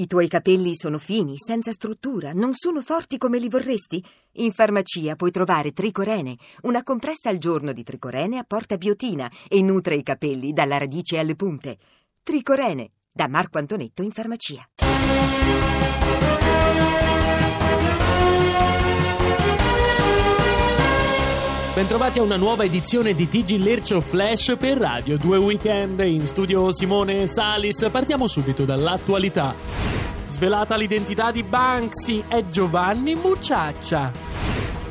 I tuoi capelli sono fini, senza struttura, non sono forti come li vorresti? In farmacia puoi trovare Tricorene, una compressa al giorno di Tricorene apporta biotina e nutre i capelli dalla radice alle punte. Tricorene, da Marco Antonetto in farmacia. Bentrovati a una nuova edizione di TG Lercio Flash per Radio 2 Weekend. In studio Simone Salis. Partiamo subito dall'attualità. Svelata l'identità di Banksy è Giovanni Mucciaccia.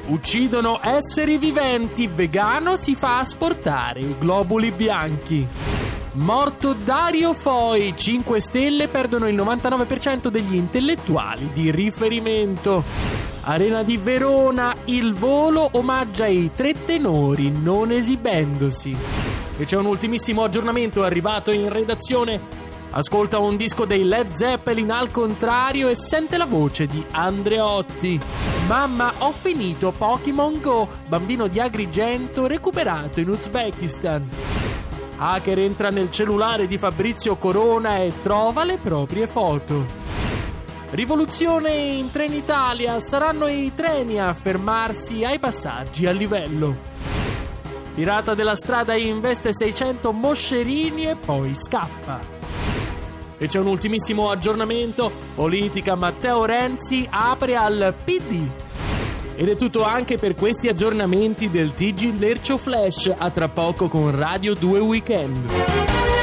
Uccidono esseri viventi, vegano si fa asportare i globuli bianchi. Morto Dario Foi, 5 Stelle perdono il 99% degli intellettuali di riferimento. Arena di Verona, il volo omaggia i tre tenori non esibendosi. E c'è un ultimissimo aggiornamento arrivato in redazione. Ascolta un disco dei Led Zeppelin al contrario e sente la voce di Andreotti. Mamma, ho finito Pokémon Go, bambino di Agrigento recuperato in Uzbekistan. Hacker entra nel cellulare di Fabrizio Corona e trova le proprie foto. Rivoluzione in Trenitalia, saranno i treni a fermarsi ai passaggi a livello. Pirata della strada investe 600 moscerini e poi scappa. E c'è un ultimissimo aggiornamento, politica Matteo Renzi apre al PD. Ed è tutto anche per questi aggiornamenti del TG Lercio Flash, a tra poco con Radio 2 Weekend.